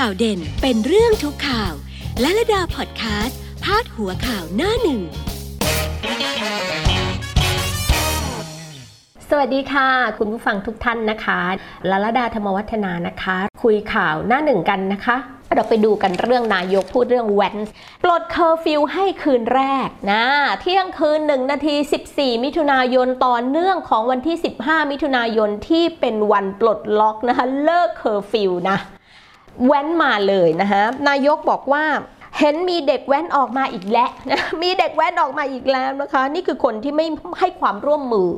ข่าวเด่นเป็นเรื่องทุกข่าว และระดาพอดแคสต์พาดหัวข่าวหน้าหนึ่ง สวัสดีค่ะ คุณผู้ฟังทุกท่านนะคะลลดาธรรมวัฒนานะคะ คุยข่าวหน้าหนึ่งกันนะคะเราไปดูกันเรื่องนายกพูดเรื่องแว้นปลดเคอร์ฟิวให้คืนแรกนะเที่ยงคืน 1 นาที 14 มิถุนายนต่อเนื่องของวันที่ 15 มิถุนายนที่เป็นวันปลดล็อกนะคะเลิกเคอร์ฟิวนะ แว้นมาเลยนะคะนายกบอกว่าเห็นมีเด็กแว้นออกมาอีกแล้วนะมีเด็กแว้นออกมาอีกแล้วนะคะ นี่คือคนที่ไม่ให้ความร่วมมือ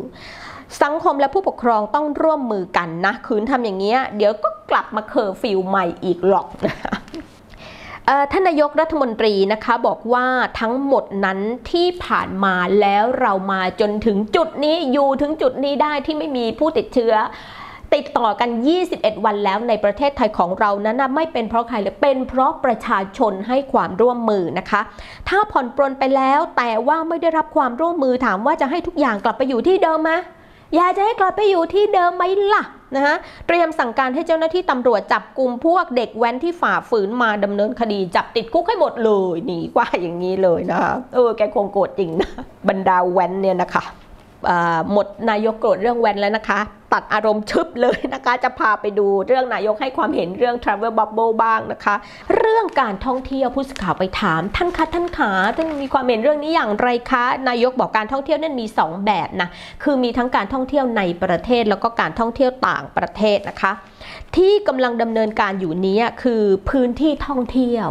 สังคมและผู้ปกครองต้องร่วมมือกันนะ คืนทำอย่างเงี้ยเดี๋ยวก็กลับมาเคอร์ฟิวใหม่อีกหรอกนะคะท่านนายกรัฐมนตรีนะคะบอกว่าทั้งหมดนั้นที่ผ่านมาแล้วเรามาจนถึงจุดนี้อยู่ถึงจุดนี้ได้ที่ไม่มีผู้ติดเชื้อ ติดต่อกัน 21 วันแล้วในประเทศไทยของเรานั้นไม่เป็นเพราะใครเลยเป็นเพราะประชาชนให้ความร่วมมือนะคะ ถ้าผ่อนปรนไปแล้วแต่ว่าไม่ได้รับความร่วมมือถามว่าจะให้ทุกอย่างกลับไปอยู่ที่เดิมไหมอยากจะให้กลับไปอยู่ที่เดิมไหมล่ะนะฮะเตรียมสั่งการให้เจ้าหน้าที่ตำรวจจับกลุ่มพวกเด็กแว้นที่ฝ่าฝืนมาดำเนินคดีจับติดคุกให้หมดเลยนี่ว่าอย่างนี้เลยนะคะเออแกคงโกรธจริงนะบรรดาแว้นเนี่ยนะคะหมดนายกโกรธเรื่องแว้นแล้วนะคะ ตัดอารมณ์ชึบเลยนะคะ จะพาไปดูเรื่องนายกให้ความเห็นเรื่อง Travel Bubble บ้างนะคะ เรื่องการท่องเที่ยวผู้สื่อข่าวไปถามท่านคะท่านขาท่านมีความเห็นเรื่องนี้อย่างไรคะ นายกบอกการท่องเที่ยวนั้นมี 2 แบบนะ คือมีทั้งการท่องเที่ยวในประเทศแล้วก็การท่องเที่ยวต่างประเทศนะคะ ที่กำลังดำเนินการอยู่นี้คือพื้นที่ท่องเที่ยว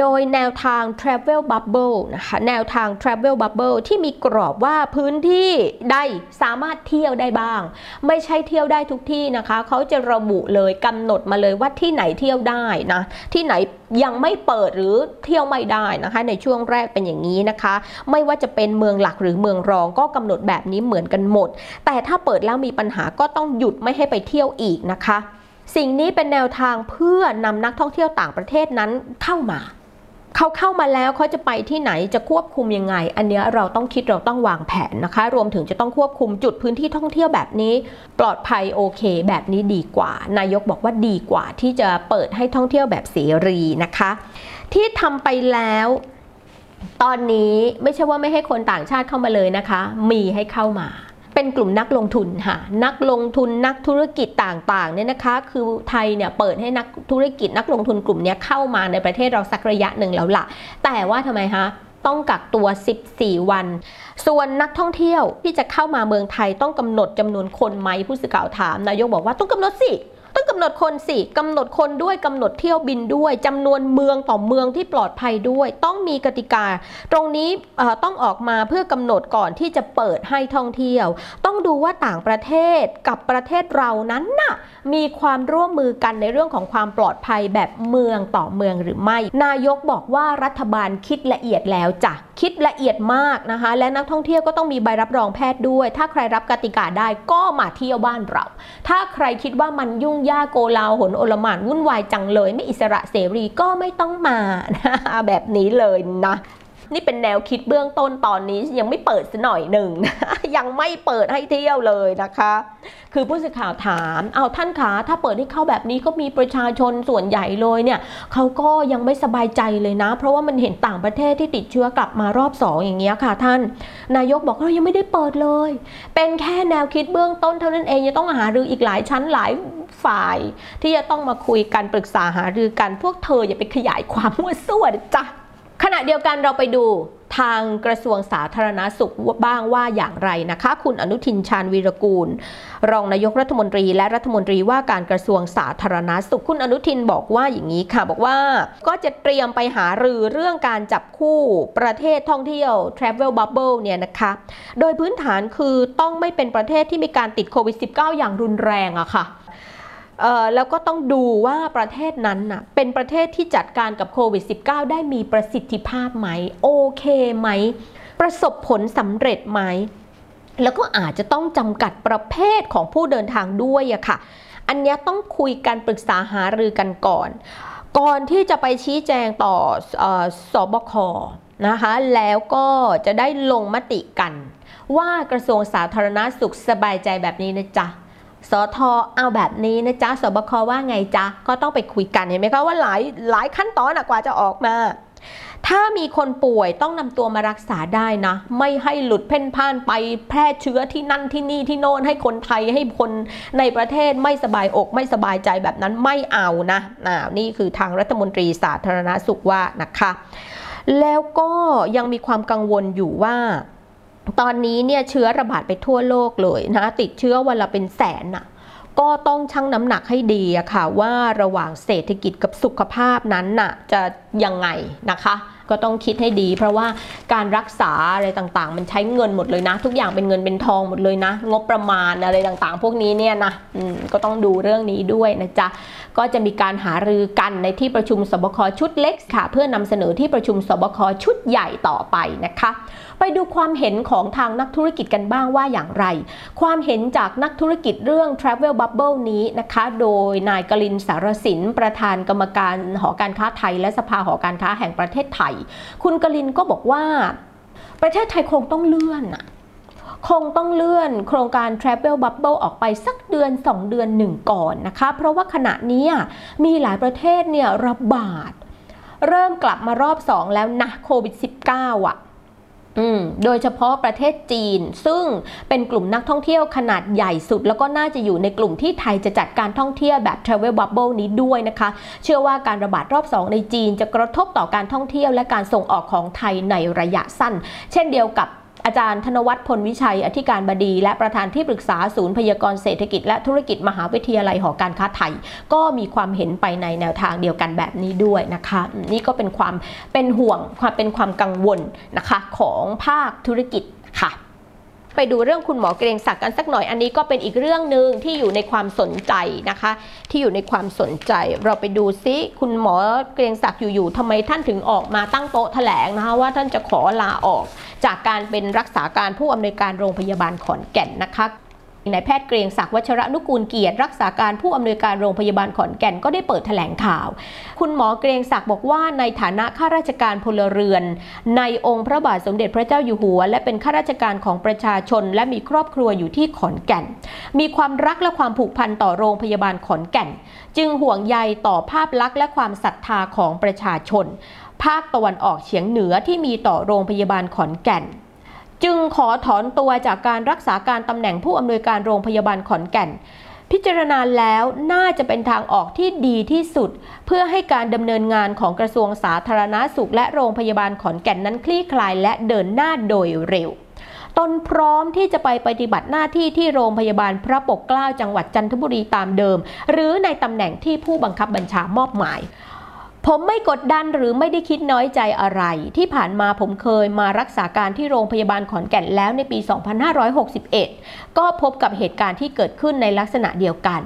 โดยแนวทาง Travel Bubble นะคะแนวทาง Travel Bubble ที่มีกรอบว่าพื้นที่ใดสามารถเที่ยวได้บ้าง ไม่ใช่เที่ยวได้ทุกที่นะคะ เขาจะระบุเลยกำหนดมาเลยว่าที่ไหนเที่ยวได้นะที่ไหนยังไม่เปิดหรือเที่ยวไม่ได้นะคะ ในช่วงแรกเป็นอย่างนี้นะคะ ไม่ว่าจะเป็นเมืองหลักหรือเมืองรองก็กำหนดแบบนี้เหมือนกันหมด แต่ถ้าเปิดแล้วมีปัญหาก็ต้องหยุดไม่ให้ไปเที่ยวอีกนะคะ สิ่งนี้เป็นแนวทางเพื่อนำนักท่องเที่ยวต่างประเทศนั้นเข้ามา เขาเข้ามาแล้วเขาจะไปที่ไหนจะควบคุมยังไง อันนี้เราต้องคิดเราต้องวางแผนนะคะ รวมถึงจะต้องควบคุมจุดพื้นที่ท่องเที่ยวแบบนี้ ปลอดภัยโอเค แบบนี้ดีกว่า นายกบอกว่าดีกว่าที่จะเปิดให้ท่องเที่ยวแบบเสรีนะคะ ที่ทำไปแล้วตอนนี้ไม่ใช่ว่าไม่ให้คนต่างชาติเข้ามาเลยนะคะ มีให้เข้ามา เป็นกลุ่มนักลงทุนค่ะนักลงทุนนักธุรกิจต่างๆเนี่ยนะคะคือไทยเนี่ยเปิดให้นักธุรกิจนักลงทุนกลุ่มนี้เข้ามาในประเทศเราสักระยะหนึ่งแล้วล่ะ แต่ว่าทำไมคะต้องกักตัว 14 วัน ส่วนนักท่องเที่ยวที่จะเข้ามาเมืองไทยต้องกำหนดจำนวนคนไหมผู้สื่อข่าวถาม นายกบอกว่าต้องกำหนดสิ ต้องกำหนดคนสิกำหนดคนด้วยกำหนดเที่ยวบินด้วยจำนวนเมืองต่อเมืองที่ปลอดภัยด้วย ต้องมีกติกา ตรงนี้ต้องออกมาเพื่อกำหนดก่อนที่จะเปิดให้ท่องเที่ยว ต้องดูว่าต่างประเทศกับประเทศเรานั้นน่ะมีความร่วมมือกันในเรื่องของความปลอดภัยแบบเมืองต่อเมืองหรือไม่ นายกบอกว่ารัฐบาลคิดละเอียดแล้วจ้ะ คิดละเอียดมากนะคะ และนักท่องเที่ยวก็ต้องมีใบรับรองแพทย์ด้วย ถ้าใครรับกติกาได้ก็มาเที่ยวบ้านเรา ถ้าใครคิดว่ามันยุ่งยากโกลาหลโอลมานวุ่นวายจังเลย ไม่อิสระเสรีก็ไม่ต้องมาแบบนี้เลยนะ นี่เป็นแนวคิดเบื้องต้นตอนนี้ยังไม่เปิดสัหน่อยหนึ่งยังไม่เปิดให้เที่ยวเลยนะคะ คือผู้สื่อข่าวถามเอาท่านขาถ้าเปิดให้เข้าแบบนี้ก็มีประชาชนส่วนใหญ่เลยเนี่ยเขาก็ยังไม่สบายใจเลยนะ เพราะว่ามันเห็นต่างประเทศที่ติดเชื้อกลับมารอบสองอย่างเงี้ยค่ะท่าน นายกบอกว่ายังไม่ได้เปิดเลย เป็นแค่แนวคิดเบื้องต้นเท่านั้นเองยังต้องหารืออีกหลายชั้นหลายฝ่ายที่จะต้องมาคุยกันปรึกษาหารือกันพวกเธออย่าไปขยายความมั่วซั่วจ้ะ ขณะเดียวกันเราไปดูทางกระทรวงสาธารณาสุขบ้างว่าอย่างไรนะคะ คุณอนุทินชาญวีรกูล รองนายกรัฐมนตรีและรัฐมนตรีว่าการกระทรวงสาธารณาสุขคุณอนุทินบอกว่าอย่างนี้ค่ะ บอกว่าก็จะเตรียมไปหารือเรื่องการจับคู่ประเทศท่องเที่ยว Travel Bubble เนี่ยนะคะ โดยพื้นฐานคือต้องไม่เป็นประเทศที่มีการติดโควิด -19 อย่างรุนแรงอะค่ะ แล้วก็ต้องดูว่าประเทศนั้นน่ะเป็นประเทศที่จัดการกับโควิด -19 ได้มีประสิทธิภาพไหม โอเคไหม ประสบผลสำเร็จไหม แล้วก็อาจจะต้องจำกัดประเภทของผู้เดินทางด้วยอะค่ะ อันนี้ต้องคุยกันปรึกษาหารือกันก่อน ก่อนที่จะไปชี้แจงต่อสอบคนะคะ แล้วก็จะได้ลงมติกัน ว่ากระทรวงสาธารณาสุขสบายใจแบบนี้นะจ๊ะ สทเอาแบบนี้นะจ๊ะสบคว่าไงจ๊ะ ก็ต้องไปคุยกันเห็นไหมคะว่าหลายหลายขั้นตอนกว่าจะออกมา ถ้ามีคนป่วยต้องนำตัวมารักษาได้นะ ไม่ให้หลุดเพ่นพ่านไปแพร่เชื้อที่นั่นที่นี่ที่โน่นให้คนไทยให้คนในประเทศไม่สบายอกไม่สบายใจแบบนั้นไม่เอานะอ่านี่คือทางรัฐมนตรีสาธารณสุขว่านะคะ แล้วก็ยังมีความกังวลอยู่ว่า ตอนนี้เนี่ยเชื้อระบาดไปทั่วโลกเลยนะติดเชื้อวันละเป็นแสนน่ะก็ต้องชั่งน้ำหนักให้ดีอะค่ะว่าระหว่างเศรษฐกิจกับสุขภาพนั้นน่ะจะยังไงนะคะ ก็ต้องคิดให้ดี เพราะว่าการรักษาอะไรต่างๆ มันใช้เงินหมดเลยนะ ทุกอย่างเป็นเงินเป็นทองหมดเลยนะ งบประมาณอะไรต่างๆ พวกนี้เนี่ยนะอืมก็ต้องดูเรื่องนี้ด้วยนะจ๊ะก็จะมีการหารือกันในที่ประชุมสบคชุดเล็กค่ะ เพื่อนำเสนอที่ประชุมสบคชุดใหญ่ต่อไปนะคะ ไปดูความเห็นของทางนักธุรกิจกันบ้างว่าอย่างไร ความเห็นจากนักธุรกิจเรื่อง Travel Bubble นี้นะคะ โดยนายกลินสารสิน ประธานกรรมการหอการค้าไทย และสภาหอการค้าแห่งประเทศไทย คุณกลินก็บอกว่า ประเทศไทยคงต้องเลื่อนอะคงต้องเลื่อนโครงการ Travel Bubble ออกไปสักเดือน 2 เดือนหนึ่งก่อนนะคะ เพราะว่าขณะนี้มีหลายประเทศเนี่ยระบาด เริ่มกลับมารอบ 2 แล้วนะโควิด -19 อะ โดยเฉพาะประเทศจีน ซึ่งเป็นกลุ่มนักท่องเที่ยวขนาดใหญ่สุด แล้วก็น่าจะอยู่ในกลุ่มที่ไทยจะจัดการท่องเที่ยวแบบ Travel Bubble นี้ด้วยนะคะ เชื่อว่าการระบาดรอบ 2 ในจีนจะกระทบต่อการท่องเที่ยวและการส่งออกของไทยในระยะสั้น เช่นเดียวกับ อาจารย์ธนวัฒน์พลวิชัย อธิการบดี และประธานที่ปรึกษาศูนย์พยากรณ์เศรษฐกิจ และธุรกิจมหาวิทยาลัยหอการค้าไทย ก็มีความเห็นไปในแนวทางเดียวกันแบบนี้ด้วยนะคะ นี่ก็เป็นความเป็นห่วงความเป็นความกังวลนะคะของภาคธุรกิจค่ะ ไปดูเรื่องคุณหมอเกรงศักดิ์กันสักหน่อย อันนี้ก็เป็นอีกเรื่องหนึ่งที่อยู่ในความสนใจนะคะ ที่อยู่ในความสนใจ เราไปดูซิคุณหมอเกรงศักดิ์อยู่ๆทำไมท่านถึงออกมาตั้งโต๊ะแถลงนะคะว่าท่านจะขอลาออก จากการเป็นรักษาการผู้อำนวยการโรงพยาบาลขอนแก่นนะคะ นายแพทย์เกรียงศักดิ์วัชระนุกูลเกียรติรักษาการผู้อำนวยการโรงพยาบาลขอนแก่นก็ได้เปิดแถลงข่าว คุณหมอเกรียงศักดิ์บอกว่าในฐานะข้าราชการพลเรือน ในองค์พระบาทสมเด็จพระเจ้าอยู่หัว และเป็นข้าราชการของประชาชน และมีครอบครัวอยู่ที่ขอนแก่น มีความรักและความผูกพันต่อโรงพยาบาลขอนแก่น จึงห่วงใยต่อภาพลักษณ์และความศรัทธาของประชาชน ภาคตะวันออกเฉียงเหนือที่มีต่อโรงพยาบาลขอนแก่น จึงขอถอนตัวจากการรักษาการตำแหน่งผู้อำนวยการโรงพยาบาลขอนแก่น พิจารณาแล้วน่าจะเป็นทางออกที่ดีที่สุด เพื่อให้การดำเนินงานของกระทรวงสาธารณาสุข และโรงพยาบาลขอนแก่นนั้นคลี่คลายและเดินหน้าโดยเร็วตนพร้อมที่จะไปปฏิบัติหน้าที่ที่โรงพยาบาลพระปกเกล้าจังหวัดจันทบุรีตามเดิม หรือในตำแหน่งที่ผู้บังคับบัญชามอบหมาย ผมไม่กดดันหรือไม่ได้คิดน้อยใจอะไร ที่ผ่านมาผมเคยมารักษาการที่โรงพยาบาลขอนแก่นแล้วในปี 2561 ก็พบกับเหตุการณ์ที่เกิดขึ้นในลักษณะเดียวกัน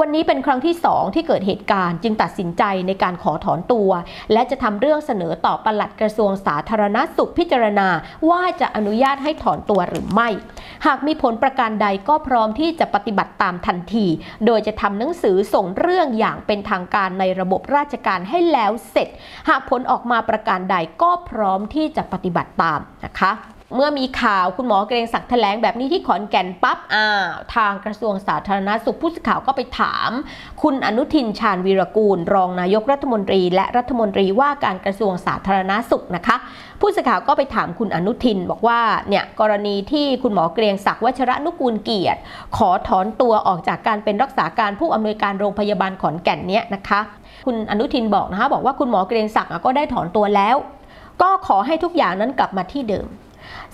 วันนี้เป็นครั้งที่สองที่เกิดเหตุการณ์ จึงตัดสินใจในการขอถอนตัว และจะทำเรื่องเสนอต่อปลัดกระทรวงสาธารณสุขพิจารณา ว่าจะอนุญาตให้ถอนตัวหรือไม่ หากมีผลประการใดก็พร้อมที่จะปฏิบัติตามทันที โดยจะทำหนังสือส่งเรื่องอย่างเป็นทางการในระบบราชการให้แล้วเสร็จ หากผลออกมาประการใดก็พร้อมที่จะปฏิบัติตามนะคะ เมื่อมีข่าวคุณหมอเกรงศักดิ์แถลงแบบนี้ที่ขอนแก่นปั๊บอ้าวทางกระทรวงสาธารณสุขผู้สื่อข่าวก็ไปถาม คุณอนุทินชาญวีรกูล รองนายกรัฐมนตรี และรัฐมนตรีว่าการกระทรวงสาธารณสุขนะคะ ผู้สื่อข่าวก็ไปถามคุณอนุทินบอกว่าเนี่ยกรณีที่คุณหมอเกรียงศักดิ์วัชระนุกูลเกียรติ ขอถอนตัวออกจากการเป็นรักษาการผู้อำนวยการโรงพยาบาลขอนแก่นเนี่ยนะคะ คุณอนุทินบอกนะคะบอกว่าคุณหมอเกรียงศักดิ์ก็ได้ถอนตัวแล้ว ก็ขอให้ทุกอย่างนั้นกลับมาที่เดิม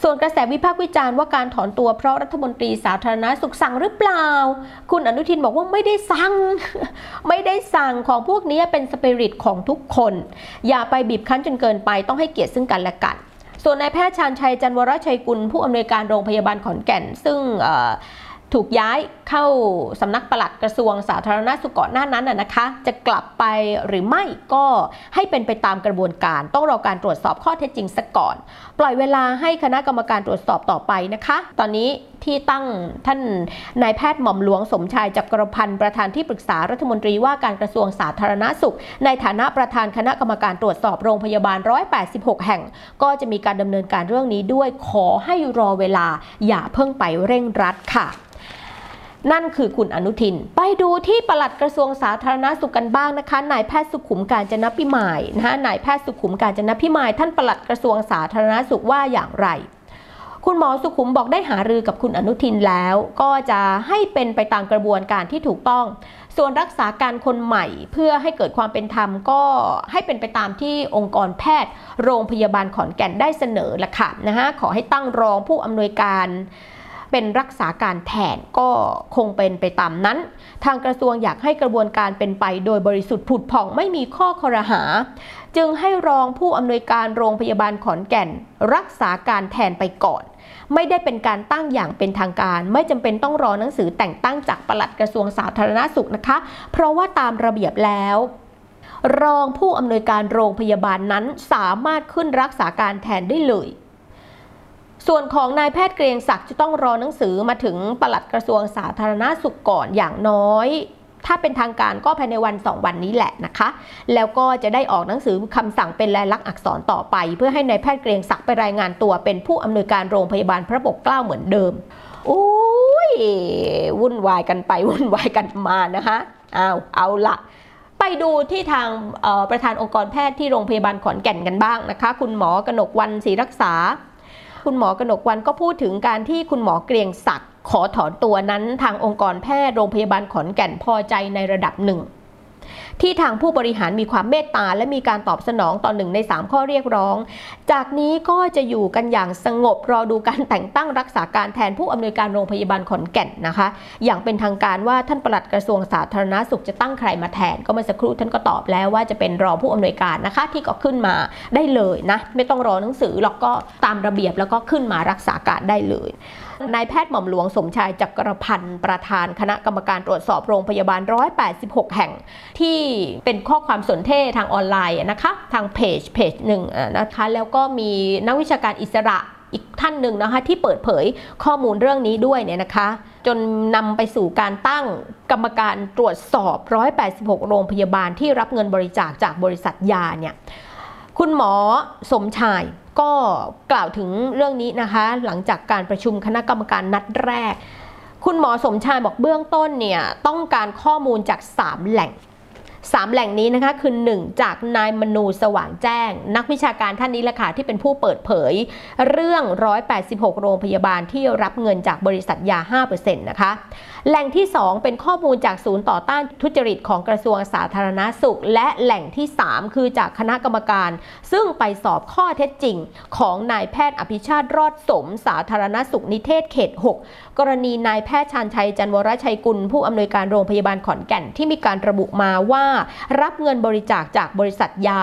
ส่วนกระแสวิพากษ์วิจารณ์ว่าการถอนตัวเพราะรัฐมนตรีสาธารณสุขสั่งหรือเปล่า คุณอนุทินบอกว่าไม่ได้สั่ง ไม่ได้สั่งของพวกนี้เป็นสปิริตของทุกคน อย่าไปบีบคั้นจนเกินไปต้องให้เกียรติซึ่งกันและกันส่วนนายแพทย์ชาญชัยจันวรชัยกุลผู้อำนวยการโรงพยาบาลขอนแก่น ซึ่งเอ่อ ถูกย้ายเข้าสำนักปลัดกระทรวงสาธารณสุขก่อนหน้านั้นนะนะคะ จะกลับไปหรือไม่ก็ให้เป็นไปตามกระบวนการ ต้องรอการตรวจสอบข้อเท็จจริงซะก่อน ปล่อยเวลาให้คณะกรรมการตรวจสอบต่อไปนะคะ ตอนนี้ ที่ตั้งท่านนายแพทย์หม่อมหลวงสมชายจักรพันธ์ประธานที่ปรึกษารัฐมนตรีว่าการกระทรวงสาธารณสุข ในฐานะประธานคณะกรรมการตรวจสอบโรงพยาบาล 186 แห่ง ก็จะมีการดำเนินการเรื่องนี้ด้วยขอให้รอเวลา อย่าเพิ่งไปเร่งรัดค่ะนั่นคือคุณอนุทิน ไปดูที่ปลัดกระทรวงสาธารณสุขกันบ้างนะคะ นายแพทย์สุขุมการจนพิมายนะคะนายแพทย์สุขุมการจนพิมาย ท่านปลัดกระทรวงสาธารณสุขว่าอย่างไร คุณหมอสุขุมบอกได้หารือกับคุณอนุทินแล้ว ก็จะให้เป็นไปตามกระบวนการที่ถูกต้อง ส่วนรักษาการคนใหม่เพื่อให้เกิดความเป็นธรรมก็ให้เป็นไปตามที่องค์กรแพทย์ โรงพยาบาลขอนแก่นได้เสนอละค่ะนะฮะขอให้ตั้งรองผู้อำนวยการ เป็นรักษาการแทนก็คงเป็นไปตามนั้น ทางกระทรวงอยากให้กระบวนการเป็นไปโดยบริสุทธิ์ผุดผ่องไม่มีข้อคอรหา จึงให้รองผู้อำนวยการโรงพยาบาลขอนแก่น รักษาการแทนไปก่อน ไม่ได้เป็นการตั้งอย่างเป็นทางการ ไม่จำเป็นต้องรอหนังสือแต่งตั้งจากปลัดกระทรวงสาธารณสุขนะคะ เพราะว่าตามระเบียบแล้วรองผู้อำนวยการโรงพยาบาลนั้นสามารถขึ้นรักษาการแทนได้เลย ส่วนของนายแพทย์เกรียงศักดิ์จะต้องรอหนังสือมาถึงปลัดกระทรวงสาธารณสุขก่อนอย่างน้อย ถ้าเป็นทางการก็ภายในวัน 2 วันนี้แหละนะคะ แล้วก็จะได้ออกหนังสือคำสั่งเป็นลายลักษณ์อักษรต่อไป เพื่อให้นายแพทย์เกรียงศักดิ์ไปรายงานตัวเป็นผู้อำนวยการโรงพยาบาลพระปกเกล้าเหมือนเดิมโอ้ยวุ่นวายกันไปวุ่นวายกันมานะคะเอาเอาละไปดูที่ทางประธานองค์กรแพทย์ที่โรงพยาบาลขอนแก่นกันบ้างนะคะ คุณหมอกนกวันศรีรักษา คุณหมอกนกวันก็พูดถึงการที่คุณหมอเกรียงศักดิ์ขอถอนตัวนั้นทางองค์กรแพทย์โรงพยาบาลขอนแก่นพอใจในระดับหนึ่ง ที่ทางผู้บริหารมีความเมตตาและมีการตอบสนองต่อหนึ่งใน 3 ข้อเรียกร้อง จากนี้ก็จะอยู่กันอย่างสงบรอดูการแต่งตั้งรักษาการแทนผู้อำนวยการโรงพยาบาลขอนแก่นนะคะ อย่างเป็นทางการว่าท่านปลัดกระทรวงสาธารณาสุขจะตั้งใครมาแทน ก็เมื่อสักครู่ท่านก็ตอบแล้วว่าจะเป็นรองผู้อำนวยการนะคะ ที่ก็ขึ้นมาได้เลยนะไม่ต้องรอหนังสือหรอกก็ตามระเบียบแล้วก็ขึ้นมารักษาการได้เลยนายแพทย์หม่อมหลวงสมชายจักรพันธ์ประธานคณะกรรมการตรวจสอบโรงพยาบาล 186 แห่ง ที่เป็นข้อความสนเทศทางออนไลน์นะคะ ทางเพจเพจหนึ่งนะคะ แล้วก็มีนักวิชาการอิสระอีกท่านหนึ่งนะคะที่เปิดเผยข้อมูลเรื่องนี้ด้วยเนี่ยนะคะ จนนำไปสู่การตั้งกรรมการตรวจสอบ 186 โรงพยาบาลที่รับเงินบริจาคจากบริษัทยาเนี่ยคุณหมอสมชาย ก็กล่าวถึงเรื่องนี้นะคะ หลังจากการประชุมคณะกรรมการนัดแรก คุณหมอสมชายบอกเบื้องต้นเนี่ยต้องการข้อมูลจาก 3 แหล่ง3แหล่งนี้นะคะคือ 1 จากนายมนูสว่างแจ้ง นักวิชาการท่านนี้แหละค่ะที่เป็นผู้เปิดเผย เรื่อง 186 โรงพยาบาลที่รับเงินจากบริษัทยา 5%นะคะ แหล่งที่ 2 เป็นข้อมูลจากศูนย์ต่อต้านทุจริตของกระทรวงสาธารณาสุข และแหล่งที่ 3 คือจากคณะกรรมการ ซึ่งไปสอบข้อเท็จจริง ของนายแพทย์อภิชาติรอดสมสาธารณสุขนิเทศเขต 6 กรณีนายแพทย์ชาญชัยจันวรชัยกุล ผู้อำนวยการโรงพยาบาลขอนแก่นที่มีการระบุมาว่า รับเงินบริจาคจากบริษัทยา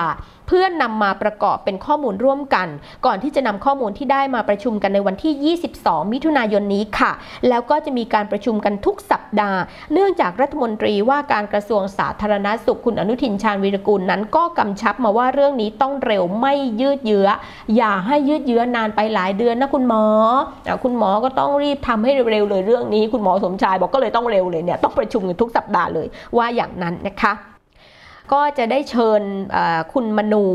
พื่อนนำมาประกอบเป็นข้อมูลร่วมกัน ก่อนที่จะนำข้อมูลที่ได้มาประชุมกันในวันที่ 22 มิถุนายนนี้ค่ะ แล้วก็จะมีการประชุมกันทุกสัปดาห์ เนื่องจากรัฐมนตรีว่าการกระทรวงสาธารณาสุขคุณอนุทินชาญวีรกุลนั้นก็กำชับมาว่าเรื่องนี้ต้องเร็วไม่ยืดเยื้อ อย่าให้ยืดเยื้อนานไปหลายเดือนนะคุณหมอ คุณหมอก็ต้องรีบทำให้เร็วเลยเรื่องนี้ คุณหมอสมชายบอกก็เลยต้องเร็วเลยเนี่ยต้องประชุมกันทุกสัปดาห์เลยว่าอย่างนั้นนะคะ ก็จะได้เชิญคุณมนู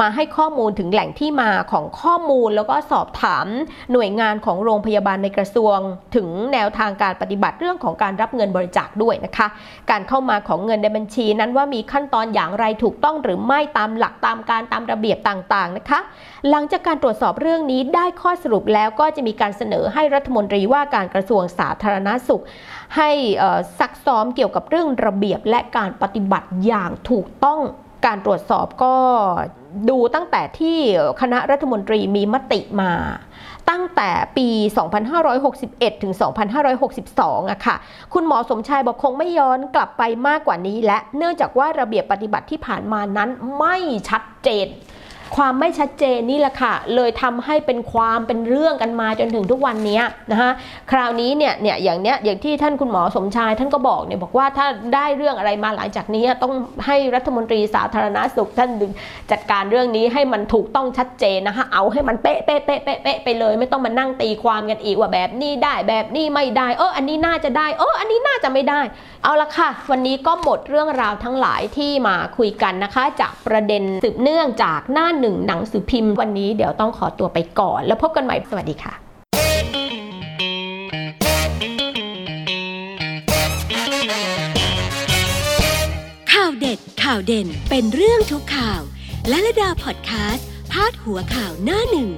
มาให้ข้อมูลถึงแหล่งที่มาของข้อมูล แล้วก็สอบถามหน่วยงานของโรงพยาบาลในกระทรวง ถึงแนวทางการปฏิบัติเรื่องของการรับเงินบริจาคด้วยนะคะ การเข้ามาของเงินในบัญชีนั้นว่ามีขั้นตอนอย่างไรถูกต้องหรือไม่ตามหลักตามการตามระเบียบต่างๆนะคะ หลังจากการตรวจสอบเรื่องนี้ได้ข้อสรุปแล้วก็จะมีการเสนอให้รัฐมนตรีว่าการกระทรวงสาธารณาสุข ให้ซักซ้อมเกี่ยวกับเรื่องระเบียบและการปฏิบัติอย่างถูกต้องการตรวจสอบก็ดูตั้งแต่ที่คณะรัฐมนตรีมีมติมา ตั้งแต่ปี 2561 ถึง 2562อะค่ะ คุณหมอสมชายบอกคงไม่ย้อนกลับไปมากกว่านี้และเนื่องจากว่าระเบียบปฏิบัติที่ผ่านมานั้นไม่ชัดเจน ความไม่ชัดเจนนี่แหละค่ะ เลยทำให้เป็นความเป็นเรื่องกันมาจนถึงทุกวันนี้นะคะคราวนี้เนี่ยเนี่ยอย่างเนี้ยอย่างที่ท่านคุณหมอสมชายท่านก็บอกเนี่ยบอกว่าถ้าได้เรื่องอะไรมาหลังจากนี้ต้องให้รัฐมนตรีสาธารณาสุขท่านจัดการเรื่องนี้ให้มันถูกต้องชัดเจนนะคะเอาให้มันเป๊ะเป๊ะเป๊ะเป๊ะเป๊ะไปเลย ไม่ต้องมานั่งตีความกันอีกว่าแบบนี้ได้แบบนี้ไม่ได้เอออันนี้น่าจะได้เอออันนี้น่าจะไม่ได้ เอาละค่ะ วันนี้ก็หมดเรื่องราวทั้งหลายที่มาคุยกันนะคะ จากประเด็นสืบเนื่องจากหน้าหนึ่งหนังสือพิมพ์วันนี้เดี๋ยวต้องขอตัวไปก่อน แล้วพบกันใหม่สวัสดีค่ะข่าวเด็ดข่าวเด่นเป็นเรื่องทุกข่าว และระดาพอดแคสต์พาดหัวข่าวหน้าหนึ่ง